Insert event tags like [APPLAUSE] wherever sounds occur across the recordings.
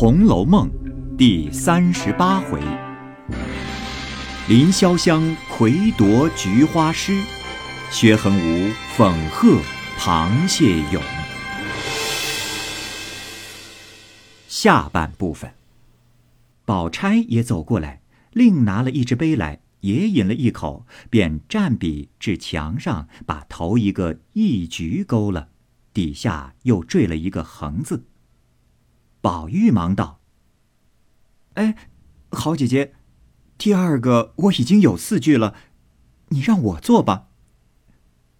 红楼梦》第三十八回：林潇湘魁夺菊花诗，薛恒无讽贺螃蟹咏。下半部分，宝钗也走过来，另拿了一只杯来，也饮了一口，便蘸笔至墙上，把头一个“一菊”勾了，底下又缀了一个“横”字。宝玉忙道：“哎，好姐姐，第二个我已经有四句了，你让我做吧。”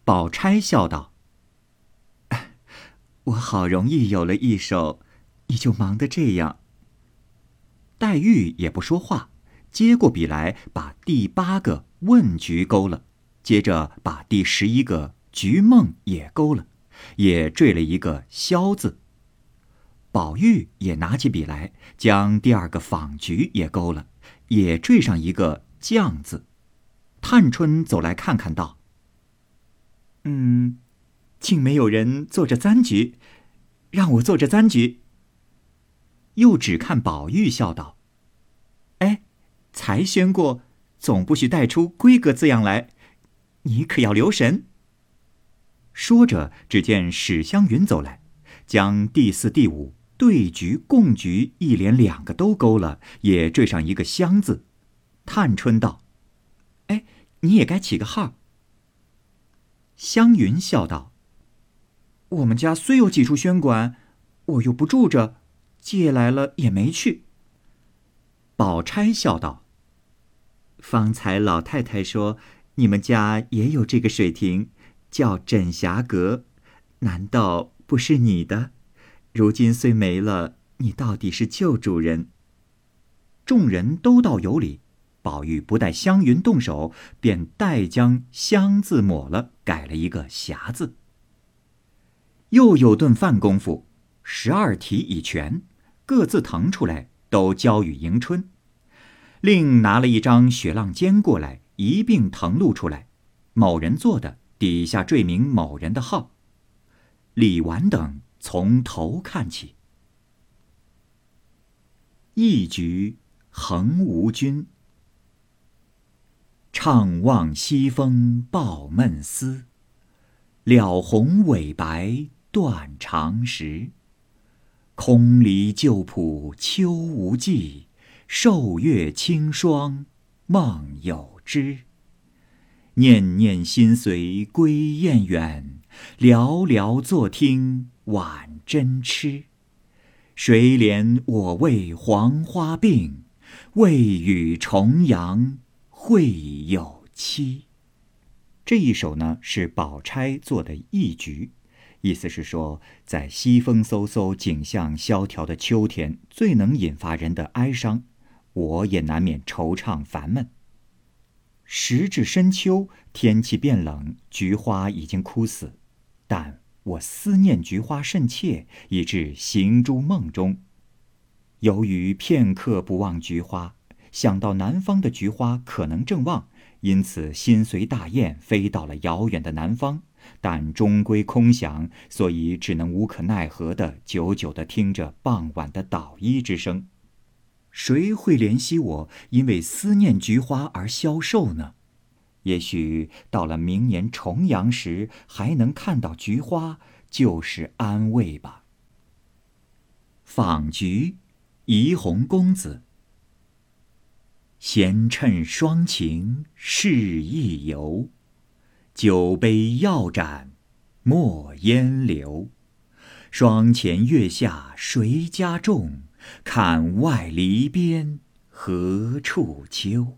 宝钗笑道：“我好容易有了一首。”你就忙得这样。黛玉也不说话，接过笔来，把第八个“问局”勾了，接着把第十一个“菊梦”也勾了，也缀了一个“萧”字。宝玉也拿起笔来，将第二个“访菊”也勾了，也缀上一个“将”字。探春走来看看，道：“嗯，竟没有人做这簪局，让我做这簪局。”又只看宝玉笑道：“哎，才宣过，总不许带出闺阁字样来，你可要留神。”说着，只见史湘云走来，将第四、第五对局、共局一连两个都勾了，也缀上一个“香”字。探春道：“哎，你也该起个号。”湘云笑道：“我们家虽有几处轩馆，我又不住着。”借来了也没去。宝钗笑道：“方才老太太说你们家也有这个水亭，叫枕霞阁，难道不是你的？如今虽没了，你到底是旧主人。”众人都道有理，宝玉不待湘云动手，便代将“湘”字抹了，改了一个“霞”字。又有顿饭功夫，十二题已全。各自腾出来，都交与迎春。另拿了一张雪浪笺过来，一并誊录出来。某人做的，底下缀明某人的号。李纨等从头看起。一局横无君，怅望西风抱闷思，了红尾白断肠时。空篱旧圃秋无际，瘦月清霜梦有之。念念心随归雁远，寥寥坐听晚针痴。谁怜我为黄花病，未与重阳会有期。这一首呢，是宝钗做的一局。意思是说，在西风嗖嗖、景象萧条的秋天，最能引发人的哀伤，我也难免惆怅烦闷。时至深秋，天气变冷，菊花已经枯死，但我思念菊花甚切，以致行诸梦中。由于片刻不忘菊花，想到南方的菊花可能正旺，因此心随大雁飞到了遥远的南方。但终归空想，所以只能无可奈何的久久的听着傍晚的捣衣之声。谁会怜惜我因为思念菊花而消瘦呢？也许到了明年重阳时，还能看到菊花，就是安慰吧。访菊，怡红公子。闲趁双晴试一游。酒杯药盏莫烟流，霜前月下谁家种？看外篱边何处秋？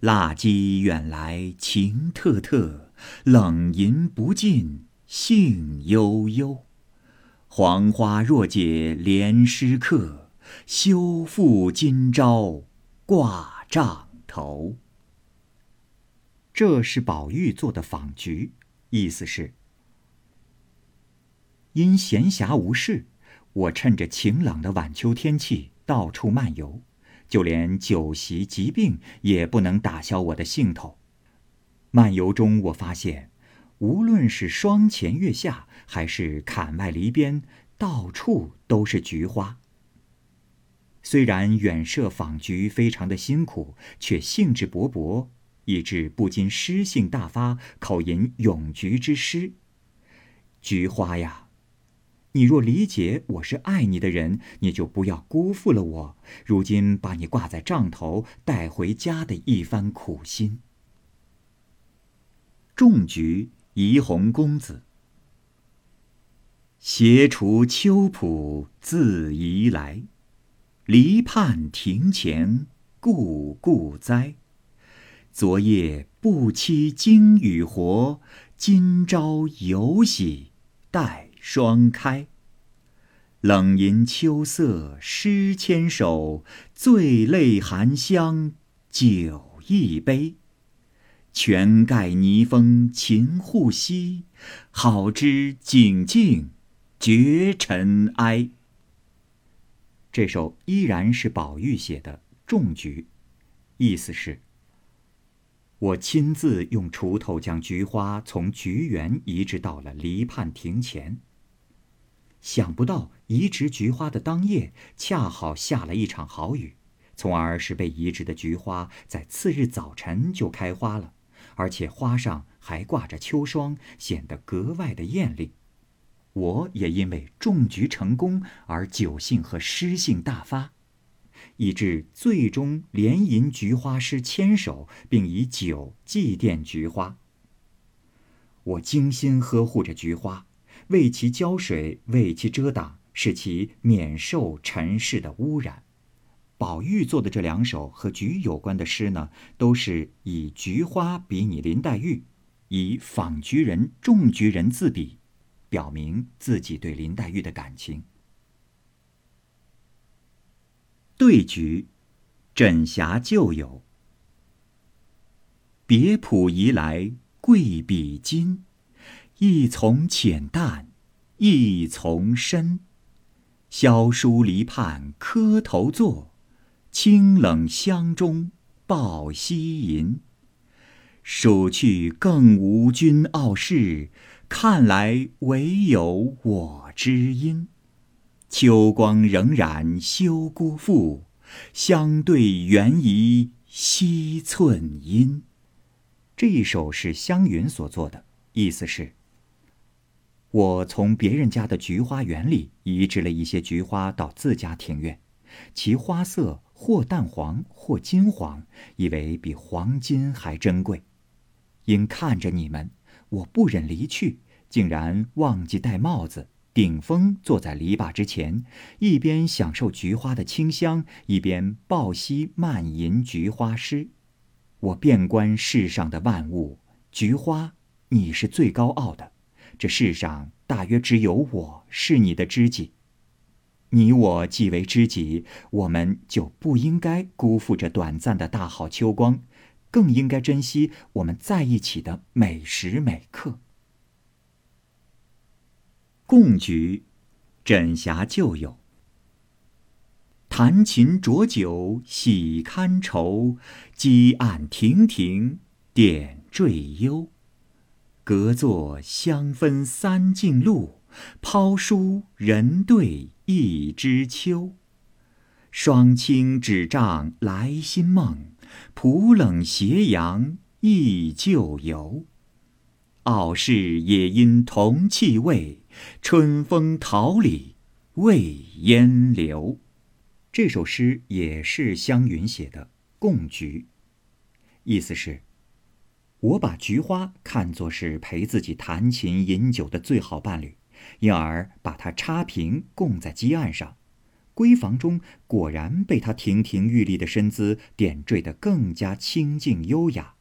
蜡鸡远来情特特，冷吟不尽兴悠悠。黄花若解怜诗客，休复今朝挂帐头。这是宝玉做的访局，意思是：因闲暇无事，我趁着晴朗的晚秋天气到处漫游，就连酒席疾病也不能打消我的兴头。漫游中，我发现，无论是霜前月下，还是槛外篱边，到处都是菊花。虽然远涉访菊非常的辛苦，却兴致勃勃，以致不禁诗兴大发，口吟咏菊之诗。菊花呀，你若理解我是爱你的人，你就不要辜负了我如今把你挂在帐头带回家的一番苦心。种菊，怡红公子。斜锄秋浦自移来。篱畔庭前故故栽，昨夜不期今与活，今朝有喜待双开。冷吟秋色诗千首，醉泪含香酒一杯。泉盖泥封秦户西，好知景静绝尘埃。这首依然是宝玉写的《种菊》，意思是：我亲自用锄头将菊花从菊园移植到了篱畔庭前。想不到移植菊花的当夜，恰好下了一场好雨，从而使被移植的菊花在次日早晨就开花了，而且花上还挂着秋霜，显得格外的艳丽。我也因为种菊成功而酒兴和诗兴大发，以致最终连吟菊花诗千首，并以酒祭奠菊花。我精心呵护着菊花，为其浇水，为其遮挡，使其免受尘世的污染。宝玉做的这两首和菊有关的诗呢，都是以菊花比拟林黛玉，以访菊人、种菊人自比。表明自己对林黛玉的感情。对局，枕霞旧友。别浦移来贵比金，一从浅淡，一从深。萧疏篱畔磕头坐，清冷香中抱膝吟。数去更无君傲世。看来唯有我知音，秋光仍然休辜负，相对缘宜惜寸阴。这一首是湘云所作的，意思是：我从别人家的菊花园里移植了一些菊花到自家庭院，其花色或淡黄或金黄，以为比黄金还珍贵，因看着你们。我不忍离去，竟然忘记戴帽子，顶风坐在篱笆之前，一边享受菊花的清香，一边抱膝慢吟菊花诗。我遍观世上的万物，菊花，你是最高傲的。这世上大约只有我是你的知己。你我既为知己，我们就不应该辜负这短暂的大好秋光。更应该珍惜我们在一起的每时每刻。共菊，枕霞旧友。弹琴酌酒喜堪愁，积案亭亭点缀幽。隔座香分三径路，抛书人对一枝秋。霜清纸帐来新梦。浦冷斜阳忆旧游，傲世也因同气味，春风桃李未烟流。这首诗也是湘云写的《共菊》，意思是：我把菊花看作是陪自己弹琴饮酒的最好伴侣，因而把它插瓶供在基案上。闺房中果然被他亭亭玉立的身姿点缀得更加清静优雅。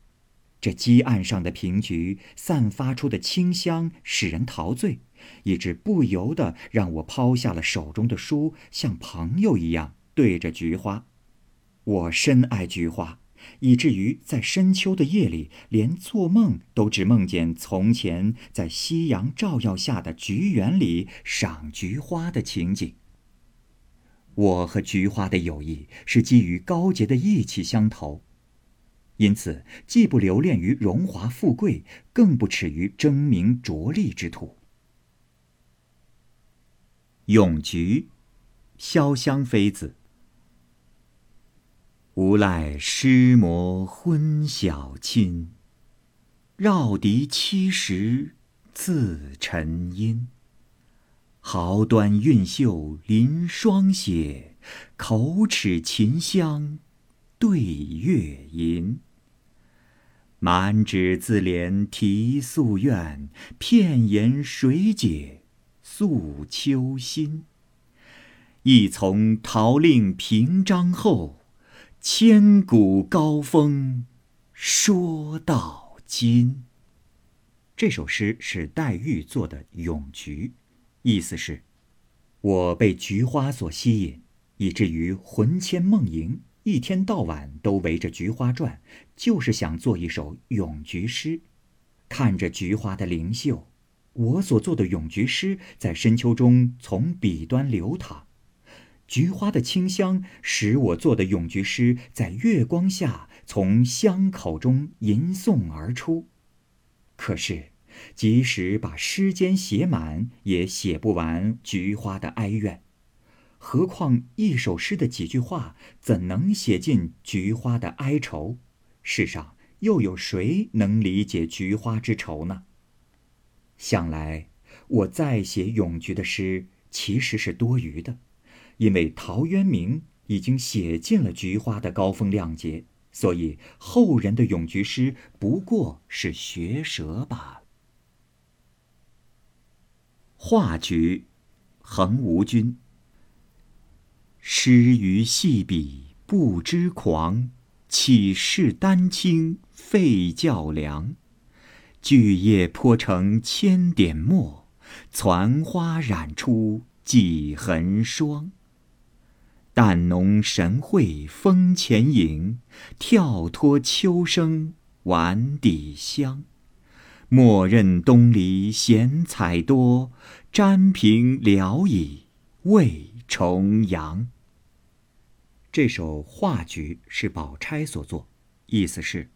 这基案上的瓶菊散发出的清香使人陶醉，以致不由得让我抛下了手中的书，像朋友一样对着菊花。我深爱菊花，以至于在深秋的夜里，连做梦都只梦见从前在夕阳照耀下的菊园里赏菊花的情景。我和菊花的友谊是基于高洁的义气相投，因此既不留恋于荣华富贵，更不耻于争名逐利之徒。咏菊，潇湘妃子。无赖诗魔昏晓亲，绕笛七十自沉吟。毫端韵秀临霜写，口齿琴香对月吟。满纸自怜题素怨，片言谁解诉秋心？一从陶令平章后。千古高峰说到今。这首诗是黛玉做的《咏菊》，意思是：我被菊花所吸引，以至于魂牵梦萦，一天到晚都围着菊花转，就是想做一首咏菊诗。看着菊花的灵秀，我所做的咏菊诗在深秋中从笔端流淌。菊花的清香使我做的咏菊诗在月光下从香口中吟诵而出，可是，即使把诗笺写满，也写不完菊花的哀怨。何况一首诗的几句话，怎能写尽菊花的哀愁？世上又有谁能理解菊花之愁呢？想来，我再写咏菊的诗，其实是多余的。因为陶渊明已经写尽了菊花的高风亮节，所以后人的咏菊诗不过是学舌罢了。画菊，横无君。诗于细笔不知狂，岂是丹青费较量？巨叶泼成千点墨，攒花染出几痕霜。淡浓神会风前影，跳脱秋声碗底香。莫认东篱闲采多，沾平聊以慰重阳。这首画菊是宝钗所作，意思是：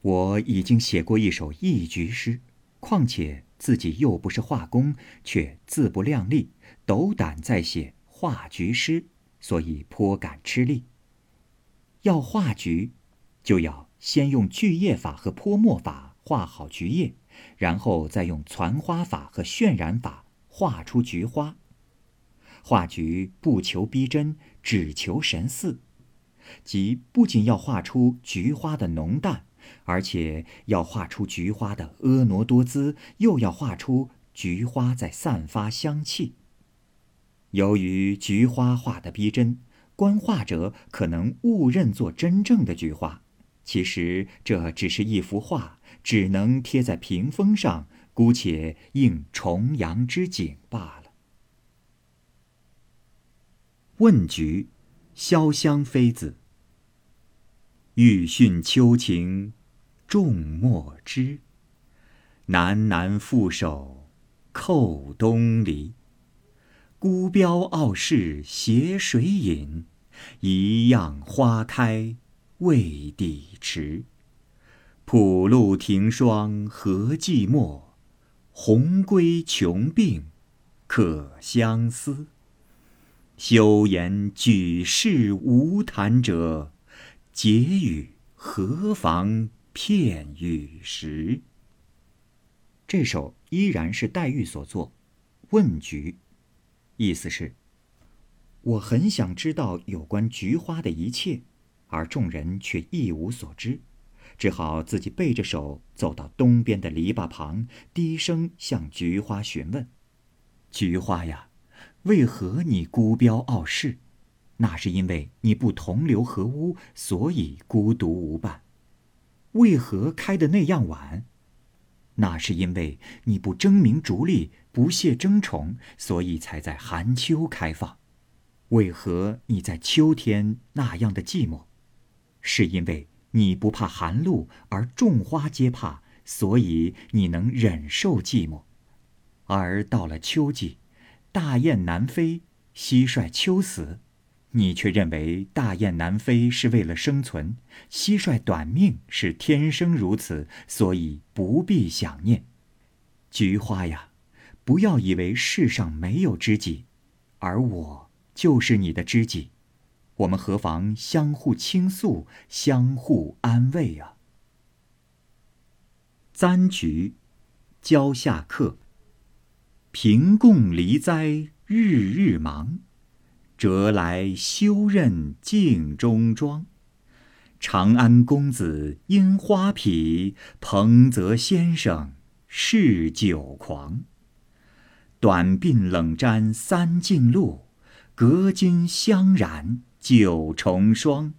我已经写过一首一菊诗，况且自己又不是画工，却自不量力，斗胆再写画菊诗。所以颇感吃力。要画菊，就要先用锯叶法和泼墨法画好菊叶，然后再用攒花法和渲染法画出菊花。画菊不求逼真，只求神似，即不仅要画出菊花的浓淡，而且要画出菊花的婀娜多姿，又要画出菊花在散发香气。由于菊花画的逼真，观画者可能误认作真正的菊花，其实这只是一幅画，只能贴在屏风上，姑且应重阳之景罢了。问菊，潇湘妃子。欲讯秋情，众莫知。喃喃负手，扣东篱。孤标傲世携谁饮？一样花开未抵迟。浦路庭霜何寂寞？鸿归穷病可相思。休言举世无谈者，解语何妨片语时。这首依然是黛玉所作，《问菊》。意思是，我很想知道有关菊花的一切，而众人却一无所知，只好自己背着手走到东边的篱笆旁，低声向菊花询问：“菊花呀，为何你孤标傲世？那是因为你不同流合污，所以孤独无伴。为何开的那样晚？”那是因为你不争名逐利，不屑争宠，所以才在寒秋开放。为何你在秋天那样的寂寞？是因为你不怕寒露，而众花皆怕，所以你能忍受寂寞。而到了秋季，大雁南飞，蟋蟀秋死。你却认为大雁南飞是为了生存，蟋蟀短命是天生如此，所以不必想念。菊花呀，不要以为世上没有知己，而我就是你的知己。我们何妨相互倾诉，相互安慰啊？簪菊，蕉下客。平共离哉，日日忙。折来休任镜中妆。长安公子樱花陂，彭泽先生嗜酒狂。短鬓冷沾三径露，隔金香染九重霜。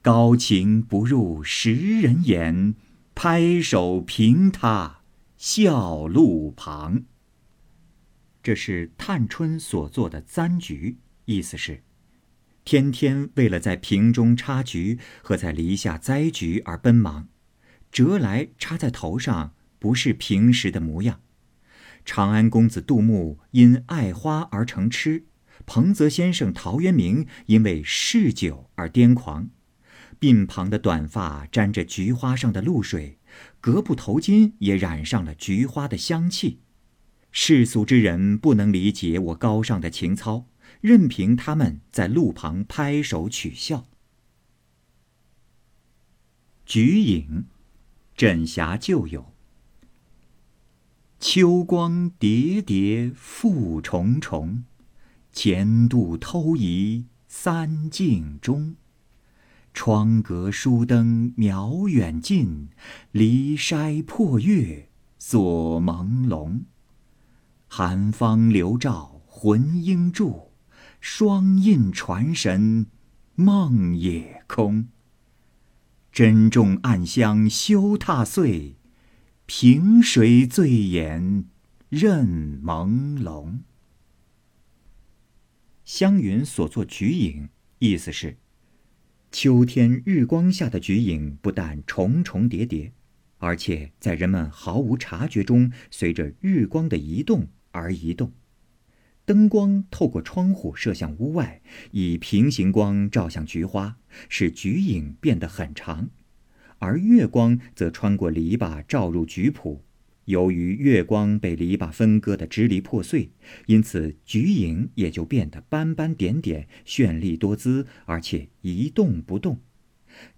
高情不入识人言，拍手平他笑路旁。这是探春所作的簪菊，意思是，天天为了在瓶中插菊和在篱下栽菊而奔忙，折来插在头上，不是平时的模样。长安公子杜牧因爱花而成痴，彭泽先生陶渊明因为嗜酒而癫狂。鬓旁的短发沾着菊花上的露水，革布头巾也染上了菊花的香气。世俗之人不能理解我高尚的情操，任凭他们在路旁拍手取笑。菊影，枕霞旧友。秋光叠叠复重重，前度偷移三径中。窗隔疏灯渺远近，篱筛破月锁朦胧。寒芳留照魂应住，霜印传神梦也空。珍重暗香休踏碎，凭谁醉眼任朦胧？湘云所作菊影，意思是：秋天日光下的菊影不但重重叠叠，而且在人们毫无察觉中，随着日光的移动。而移动，灯光透过窗户射向屋外，以平行光照向菊花，使菊影变得很长；而月光则穿过篱笆照入菊圃。由于月光被篱笆分割的支离破碎，因此菊影也就变得斑斑点点、绚丽多姿，而且一动不动。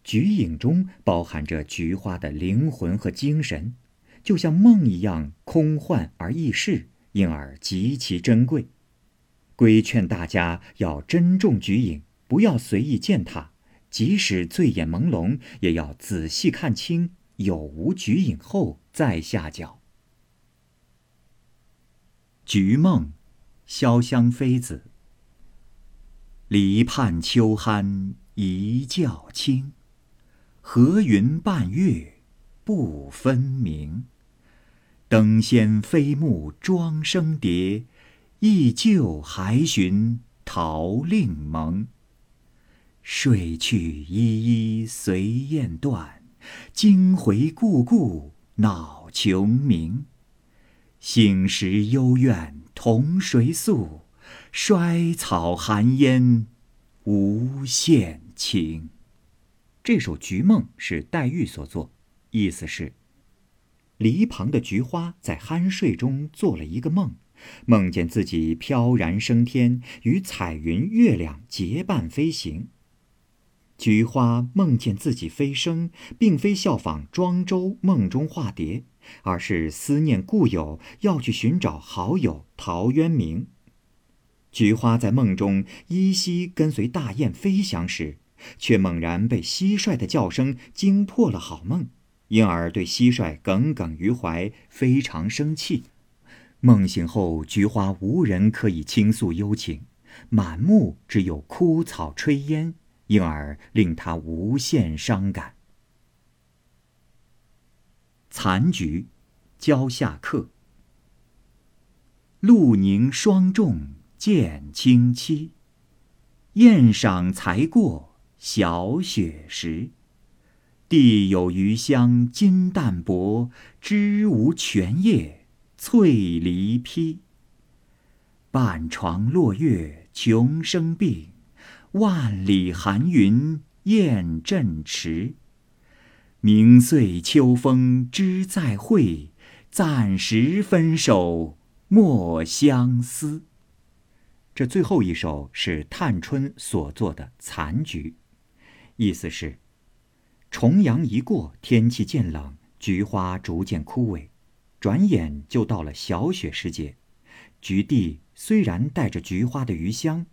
菊影中包含着菊花的灵魂和精神，就像梦一样空幻而易逝。因而极其珍贵，规劝大家要珍重菊影，不要随意践踏。即使醉眼朦胧，也要仔细看清有无菊影后再下脚。菊梦，潇湘妃子。篱畔秋酣一觉清，和云伴月不分明。登仙飞木庄生蝶，忆旧还寻桃令盟。睡去依依随雁断，惊回故故恼穷鸣。醒时幽怨同谁诉？衰草寒烟无限情。这首《菊梦》是黛玉所作，意思是。篱旁的菊花在酣睡中做了一个梦，梦见自己飘然升天，与彩云、月亮结伴飞行。菊花梦见自己飞升，并非效仿庄周梦中化蝶，而是思念故友，要去寻找好友陶渊明。菊花在梦中依稀跟随大雁飞翔时，却猛然被蟋蟀的叫声惊破了好梦。因而对蟋蟀耿耿于怀，非常生气。梦醒后，菊花无人可以倾诉幽情，满目只有枯草炊烟，因而令他无限伤感。残菊，蕉下客。露凝霜重见清凄，宴赏才过小雪时。地有余香金淡薄，枝无全叶翠梨披。半床落月穷生病，万里寒云雁阵迟。明岁秋风知再会，暂时分手莫相思。这最后一首是探春所作的残菊，意思是：重阳一过，天气渐冷，菊花逐渐枯萎，转眼就到了小雪时节。菊地虽然带着菊花的余香，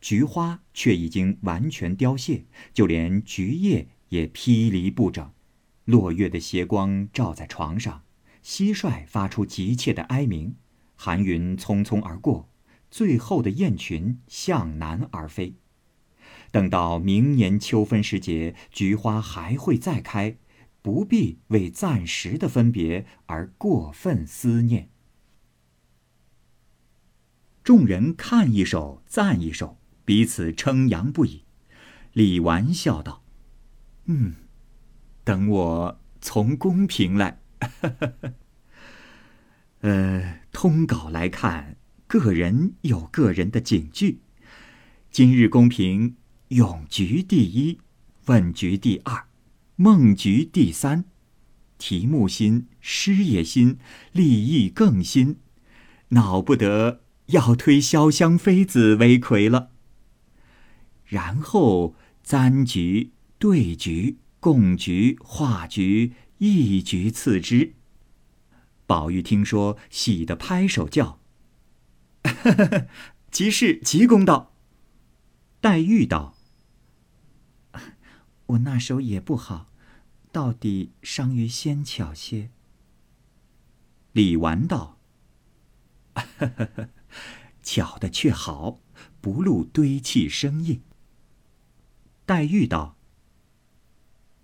菊花却已经完全凋谢，就连菊叶也披离不整。落月的斜光照在床上，蟋蟀发出急切的哀鸣，寒云匆匆而过。最后的雁群向南而飞，等到明年秋分时节，菊花还会再开，不必为暂时的分别而过分思念。众人看一首，赞一首，彼此称扬不已。李纨笑道：“嗯，等我从宫评来。[LAUGHS] 呃，通稿来看。”个人有个人的警句。今日公平，咏菊第一，问菊第二，梦菊第三。题目新，诗也新，立意更新，恼不得要推潇湘妃子为魁了。然后簪菊、对菊、贡菊、画菊，一菊次之。宝玉听说，喜得拍手叫。呵呵呵，即是急公道。黛玉道：“我那首也不好，到底伤于先巧些。”李纨道：“，[LAUGHS] 巧的却好，不露堆砌生硬。”黛玉道：“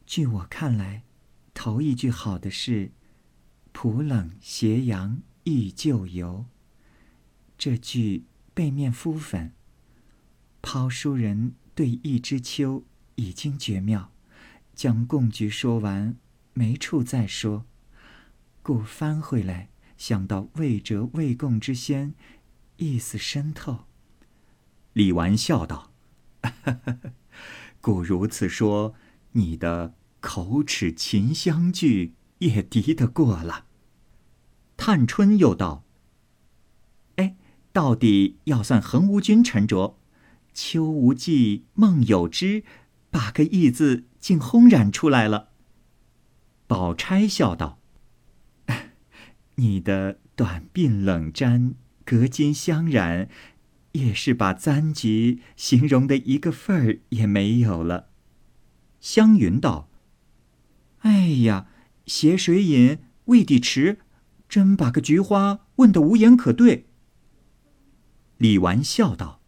据我看来，头一句好的是‘普冷斜阳忆旧游’。”这句背面敷粉，抛书人对一枝秋已经绝妙，将贡菊说完，没处再说，故翻回来想到未折未贡之先，意思深透。李纨笑道：“故如此说，你的口齿琴香句也敌得过了。”探春又道。哎到底要算横无君沉着，秋无忌，梦有之，把个意字竟轰然出来了。宝钗笑道：“ [LAUGHS] 你的短鬓冷沾，隔金香染，也是把簪菊形容的一个份儿也没有了。”湘云道：“哎呀，斜水饮，未抵迟，真把个菊花问得无言可对。”李纨笑道：“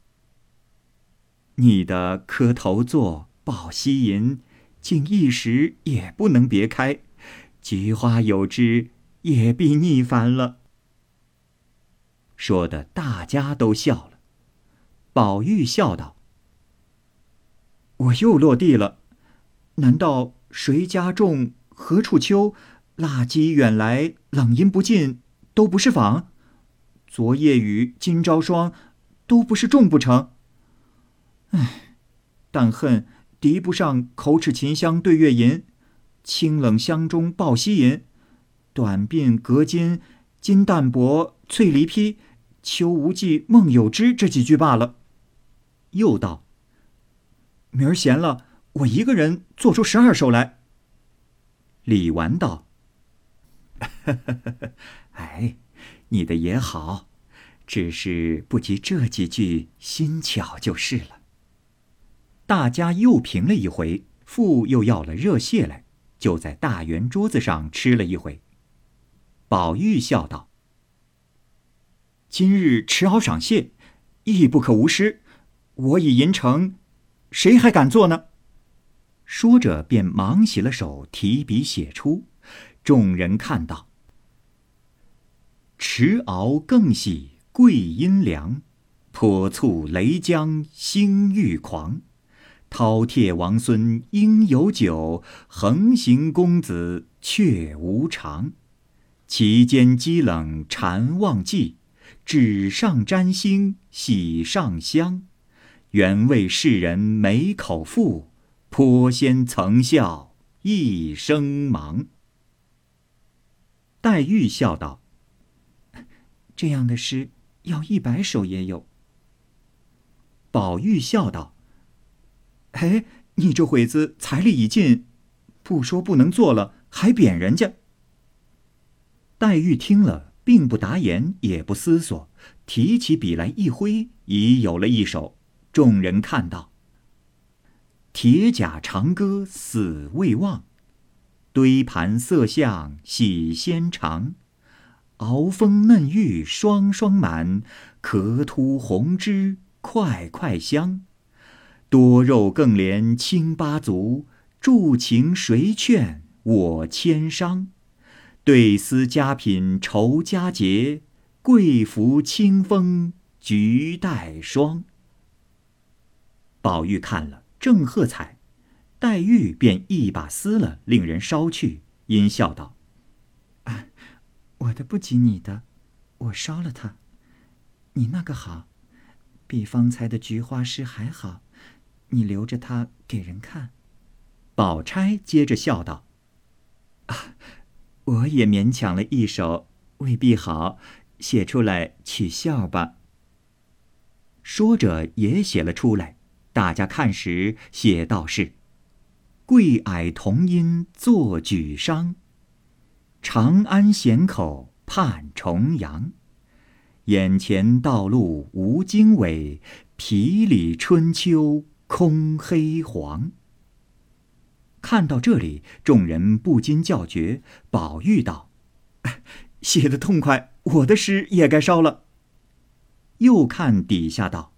你的磕头作、抱膝吟，竟一时也不能别开。菊花有之，也必逆烦了。”说的大家都笑了。宝玉笑道：“我又落地了。难道谁家种何处秋？蜡鸡远来，冷阴不尽，都不是仿？”昨夜雨，今朝霜，都不是种不成？唉，但恨敌不上口齿琴香对月吟，清冷香中抱膝吟，短鬓隔金，金淡泊翠梨披，秋无忌梦有之这几句罢了。又道：明儿闲了，我一个人做出十二首来。李纨道：[LAUGHS] 哎。你的也好，只是不及这几句新巧就是了。大家又评了一回，父又要了热蟹来，就在大圆桌子上吃了一回。宝玉笑道：“今日吃好赏蟹，亦不可无失。我已吟成，谁还敢做呢？”说着，便忙洗了手，提笔写出。众人看到。迟熬更喜桂阴凉，颇促雷浆星欲狂。饕餮王孙应有酒，横行公子却无常。其间积冷禅忘记，纸上沾星喜上香。原为世人没口腹，颇先曾笑一声忙。黛玉笑道。这样的诗要一百首也有。宝玉笑道：“哎，你这会子财力已尽，不说不能做了，还贬人家。”黛玉听了，并不答言，也不思索，提起笔来一挥，已有了一首。众人看到：“铁甲长歌死未忘，堆盘色相喜先尝。熬蜂嫩玉双双满，壳凸红枝快快香。多肉更怜青八足，助情谁劝我千伤？”对思佳品愁佳节，贵服清风菊带霜。宝玉看了，正喝彩，黛玉便一把撕了，令人捎去，阴笑道：“啊，我的不及你的，我烧了它。你那个好，比方才的菊花诗还好，你留着它给人看。”宝钗接着笑道：“啊。”我也勉强了一首，未必好，写出来取笑吧。说着也写了出来，大家看时写道是：“贵矮同音作举觞，长安险口盼重阳。眼前道路无经纬，皮里春秋空黑黄。”看到这里，众人不禁叫绝。宝玉道：“ [LAUGHS] 写的痛快，我的诗也该烧了。”又看底下道：“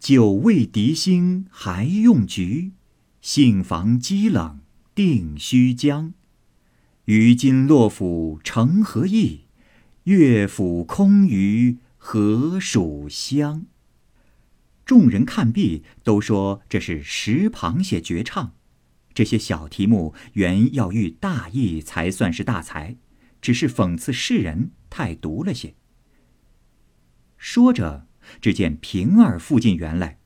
久未敌星还用菊，杏房积冷定须将。于今落府成何意？乐府空余何属乡？”众人看毕，都说这是石螃蟹绝唱。这些小题目原要寓大义才算是大才，只是讽刺世人太毒了些。说着，只见平儿附近园来，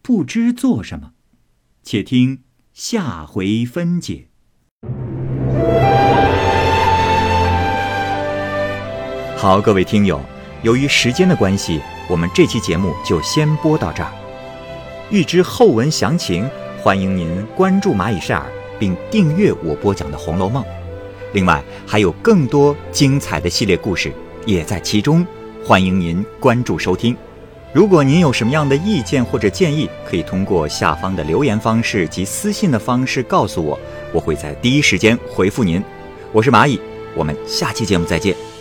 不知做什么，且听下回分解。好，各位听友，由于时间的关系，我们这期节目就先播到这儿。欲知后文详情。欢迎您关注蚂蚁晒尔，并订阅我播讲的《红楼梦》。另外，还有更多精彩的系列故事也在其中，欢迎您关注收听。如果您有什么样的意见或者建议，可以通过下方的留言方式及私信的方式告诉我，我会在第一时间回复您。我是蚂蚁，我们下期节目再见。